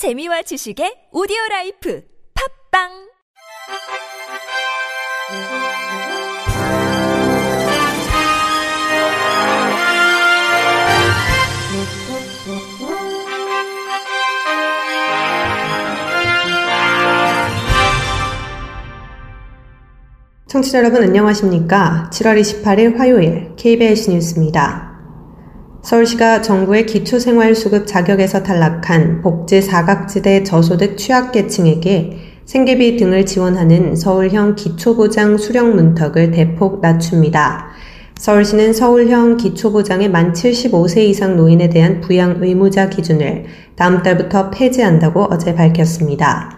재미와 지식의 오디오 라이프 팝빵 청취자 여러분 안녕하십니까? 7월 28일 화요일 KBS 뉴스입니다. 서울시가 정부의 기초생활수급 자격에서 탈락한 복지 사각지대 저소득 취약계층에게 생계비 등을 지원하는 서울형 기초보장 수령 문턱을 대폭 낮춥니다. 서울시는 서울형 기초보장의 만 75세 이상 노인에 대한 부양 의무자 기준을 다음 달부터 폐지한다고 어제 밝혔습니다.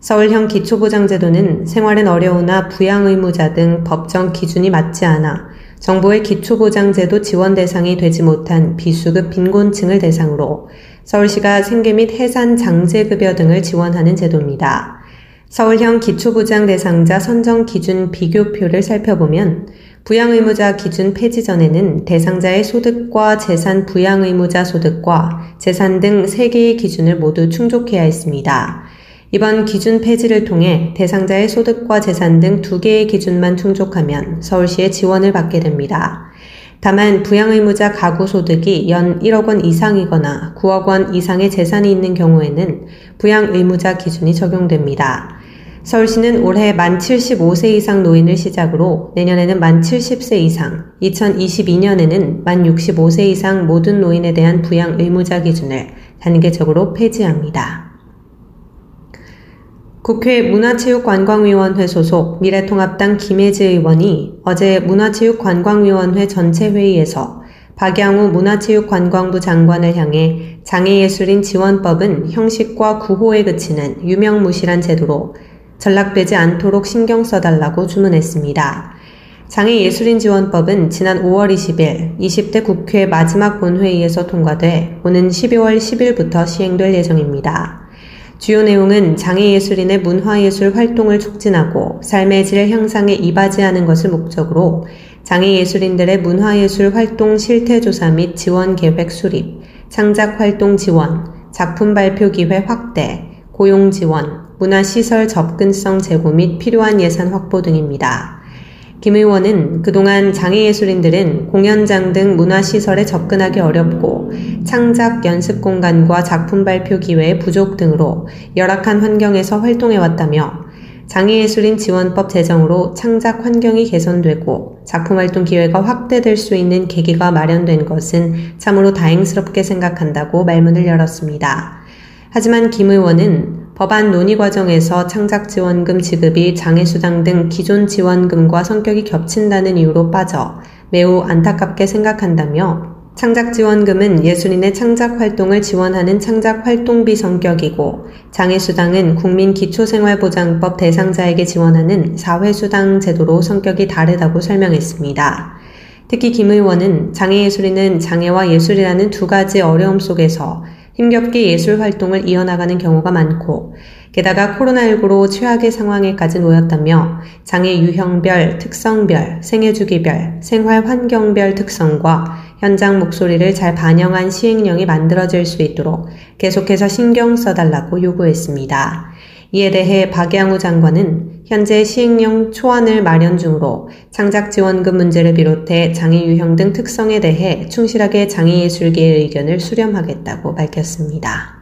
서울형 기초보장제도는 생활은 어려우나 부양 의무자 등 법정 기준이 맞지 않아 정부의 기초보장제도 지원 대상이 되지 못한 비수급 빈곤층을 대상으로 서울시가 생계 및 해산 장제급여 등을 지원하는 제도입니다. 서울형 기초보장 대상자 선정 기준 비교표를 살펴보면 부양의무자 기준 폐지 전에는 대상자의 소득과 재산 부양의무자 소득과 재산 등 3개의 기준을 모두 충족해야 했습니다. 이번 기준 폐지를 통해 대상자의 소득과 재산 등 두 개의 기준만 충족하면 서울시의 지원을 받게 됩니다. 다만 부양의무자 가구 소득이 연 1억 원 이상이거나 9억 원 이상의 재산이 있는 경우에는 부양의무자 기준이 적용됩니다. 서울시는 올해 만 75세 이상 노인을 시작으로 내년에는 만 70세 이상, 2022년에는 만 65세 이상 모든 노인에 대한 부양 의무자 기준을 단계적으로 폐지합니다. 국회 문화체육관광위원회 소속 미래통합당 김혜지 의원이 어제 문화체육관광위원회 전체 회의에서 박양우 문화체육관광부 장관을 향해 장애예술인 지원법은 형식과 구호에 그치는 유명무실한 제도로 전락되지 않도록 신경 써달라고 주문했습니다. 장애예술인 지원법은 지난 5월 20일 20대 국회 마지막 본회의에서 통과돼 오는 12월 10일부터 시행될 예정입니다. 주요 내용은 장애예술인의 문화예술 활동을 촉진하고 삶의 질 향상에 이바지하는 것을 목적으로 장애예술인들의 문화예술 활동 실태조사 및 지원 계획 수립, 창작 활동 지원, 작품 발표 기회 확대, 고용 지원, 문화시설 접근성 제고 및 필요한 예산 확보 등입니다. 김 의원은 그동안 장애예술인들은 공연장 등 문화시설에 접근하기 어렵고 창작 연습 공간과 작품 발표 기회의 부족 등으로 열악한 환경에서 활동해왔다며 장애예술인 지원법 제정으로 창작 환경이 개선되고 작품 활동 기회가 확대될 수 있는 계기가 마련된 것은 참으로 다행스럽게 생각한다고 말문을 열었습니다. 하지만 김 의원은 법안 논의 과정에서 창작 지원금 지급이 장애수당 등 기존 지원금과 성격이 겹친다는 이유로 빠져 매우 안타깝게 생각한다며 창작 지원금은 예술인의 창작 활동을 지원하는 창작 활동비 성격이고 장애수당은 국민 기초생활보장법 대상자에게 지원하는 사회수당 제도로 성격이 다르다고 설명했습니다. 특히 김 의원은 장애예술인은 장애와 예술이라는 두 가지 어려움 속에서 힘겹게 예술 활동을 이어나가는 경우가 많고 게다가 코로나19로 최악의 상황에까지 놓였다며 장애 유형별, 특성별, 생애 주기별, 생활 환경별 특성과 현장 목소리를 잘 반영한 시행령이 만들어질 수 있도록 계속해서 신경 써달라고 요구했습니다. 이에 대해 박양우 장관은 현재 시행령 초안을 마련 중으로 창작 지원금 문제를 비롯해 장애 유형 등 특성에 대해 충실하게 장애예술계의 의견을 수렴하겠다고 밝혔습니다.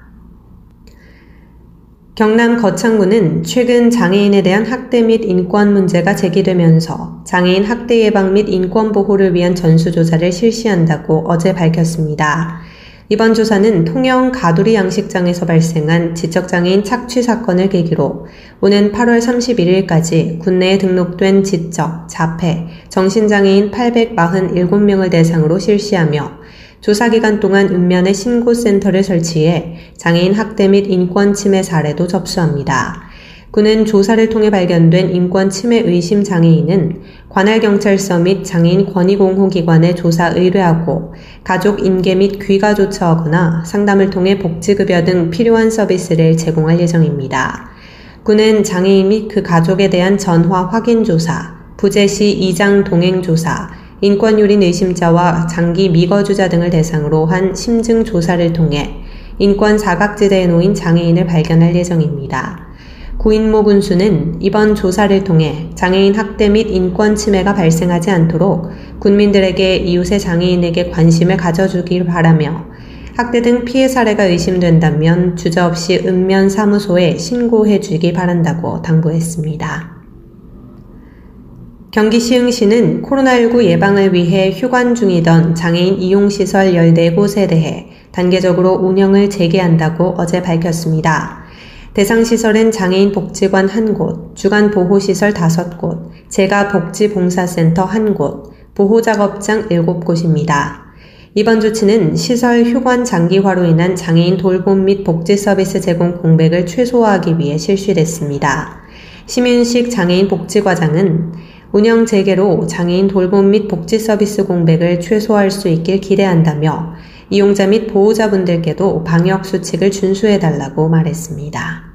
경남 거창구는 최근 장애인에 대한 학대 및 인권 문제가 제기되면서 장애인 학대 예방 및 인권 보호를 위한 전수조사를 실시한다고 어제 밝혔습니다. 이번 조사는 통영 가두리 양식장에서 발생한 지적장애인 착취 사건을 계기로 오는 8월 31일까지 국내에 등록된 지적, 자폐, 정신장애인 847명을 대상으로 실시하며 조사 기간 동안 읍면에 신고센터를 설치해 장애인 학대 및 인권 침해 사례도 접수합니다. 군은 조사를 통해 발견된 인권 침해 의심 장애인은 관할 경찰서 및 장애인 권익공호 기관에 조사 의뢰하고 가족 인계 및 귀가 조처하거나 상담을 통해 복지 급여 등 필요한 서비스를 제공할 예정입니다. 군은 장애인 및 그 가족에 대한 전화 확인 조사, 부재시 이장 동행 조사, 인권유린 의심자와 장기 미거주자 등을 대상으로 한 심증 조사를 통해 인권 사각지대에 놓인 장애인을 발견할 예정입니다. 구인모 군수는 이번 조사를 통해 장애인 학대 및 인권 침해가 발생하지 않도록 군민들에게 이웃의 장애인에게 관심을 가져주길 바라며 학대 등 피해 사례가 의심된다면 주저없이 읍면 사무소에 신고해 주기 바란다고 당부했습니다. 경기 시흥시는 코로나19 예방을 위해 휴관 중이던 장애인 이용시설 14곳에 대해 단계적으로 운영을 재개한다고 어제 밝혔습니다. 대상 시설은 장애인 복지관 1곳, 주간 보호시설 5곳, 재가 복지봉사센터 1곳, 보호작업장 7곳입니다. 이번 조치는 시설 휴관 장기화로 인한 장애인 돌봄 및 복지 서비스 제공 공백을 최소화하기 위해 실시됐습니다. 심윤식 장애인 복지과장은 운영 재개로 장애인 돌봄 및 복지 서비스 공백을 최소화할 수 있길 기대한다며 이용자 및 보호자분들께도 방역 수칙을 준수해달라고 말했습니다.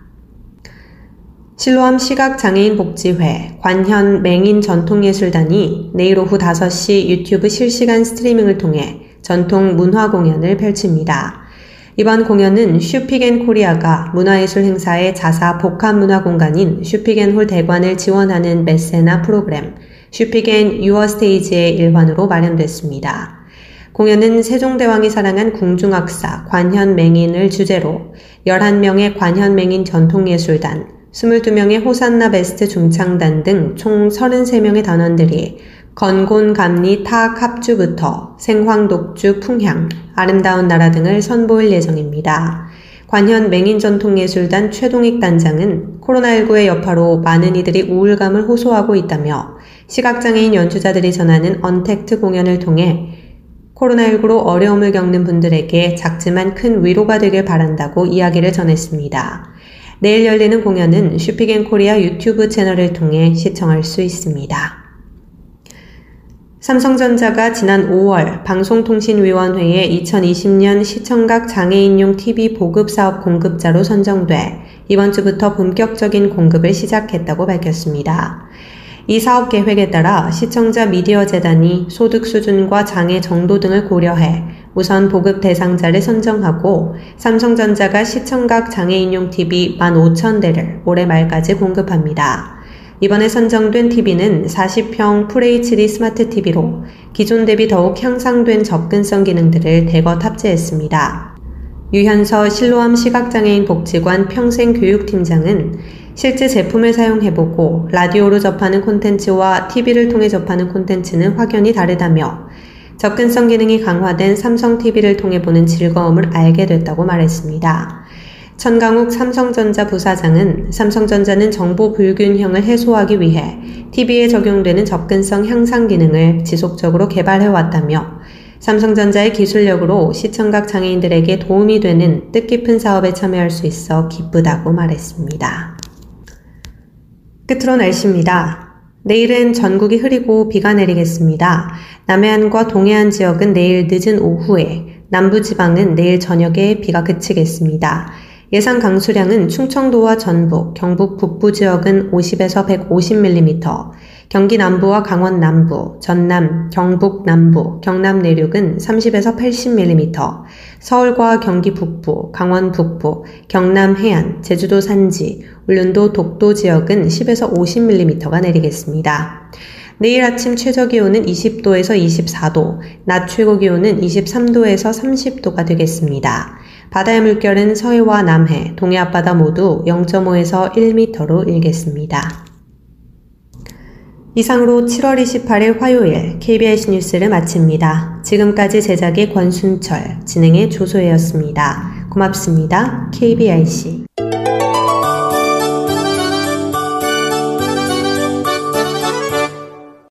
실로암 시각장애인 복지회 관현 맹인 전통예술단이 내일 오후 5시 유튜브 실시간 스트리밍을 통해 전통 문화 공연을 펼칩니다. 이번 공연은 슈피겐 코리아가 문화예술 행사의 자사 복합 문화 공간인 슈피겐홀 대관을 지원하는 메세나 프로그램 슈피겐 유어 스테이지의 일환으로 마련됐습니다. 공연은 세종대왕이 사랑한 궁중악사 관현맹인을 주제로 11명의 관현맹인 전통예술단, 22명의 호산나 베스트 중창단 등 총 33명의 단원들이 건곤, 감리, 타악 합주부터 생황, 독주, 풍향, 아름다운 나라 등을 선보일 예정입니다. 관현 맹인전통예술단 최동익 단장은 코로나19의 여파로 많은 이들이 우울감을 호소하고 있다며 시각장애인 연주자들이 전하는 언택트 공연을 통해 코로나19로 어려움을 겪는 분들에게 작지만 큰 위로가 되길 바란다고 이야기를 전했습니다. 내일 열리는 공연은 슈피겐 코리아 유튜브 채널을 통해 시청할 수 있습니다. 삼성전자가 지난 5월 방송통신위원회에 2020년 시청각 장애인용 TV 보급 사업 공급자로 선정돼 이번 주부터 본격적인 공급을 시작했다고 밝혔습니다. 이 사업 계획에 따라 시청자 미디어 재단이 소득 수준과 장애 정도 등을 고려해 우선 보급 대상자를 선정하고 삼성전자가 시청각 장애인용 TV 15,000대를 올해 말까지 공급합니다. 이번에 선정된 TV는 40평 FHD 스마트 TV로 기존 대비 더욱 향상된 접근성 기능들을 대거 탑재했습니다. 유현서 실로암 시각장애인 복지관 평생교육팀장은 실제 제품을 사용해보고 라디오로 접하는 콘텐츠와 TV를 통해 접하는 콘텐츠는 확연히 다르다며 접근성 기능이 강화된 삼성 TV를 통해 보는 즐거움을 알게 됐다고 말했습니다. 천강욱 삼성전자 부사장은 삼성전자는 정보 불균형을 해소하기 위해 TV에 적용되는 접근성 향상 기능을 지속적으로 개발해 왔다며 삼성전자의 기술력으로 시청각 장애인들에게 도움이 되는 뜻깊은 사업에 참여할 수 있어 기쁘다고 말했습니다. 끝으로 날씨입니다. 내일은 전국이 흐리고 비가 내리겠습니다. 남해안과 동해안 지역은 내일 늦은 오후에, 남부지방은 내일 저녁에 비가 그치겠습니다. 예상 강수량은 충청도와 전북, 경북 북부 지역은 50에서 150mm, 경기 남부와 강원 남부, 전남, 경북 남부, 경남 내륙은 30에서 80mm, 서울과 경기 북부, 강원 북부, 경남 해안, 제주도 산지, 울릉도 독도 지역은 10에서 50mm가 내리겠습니다. 내일 아침 최저 기온은 20도에서 24도, 낮 최고 기온은 23도에서 30도가 되겠습니다. 바다의 물결은 서해와 남해, 동해 앞바다 모두 0.5에서 1m로 일겠습니다. 이상으로 7월 28일 화요일 KBS 뉴스를 마칩니다. 지금까지 제작의 권순철, 진행의 조소혜였습니다. 고맙습니다. KBIC.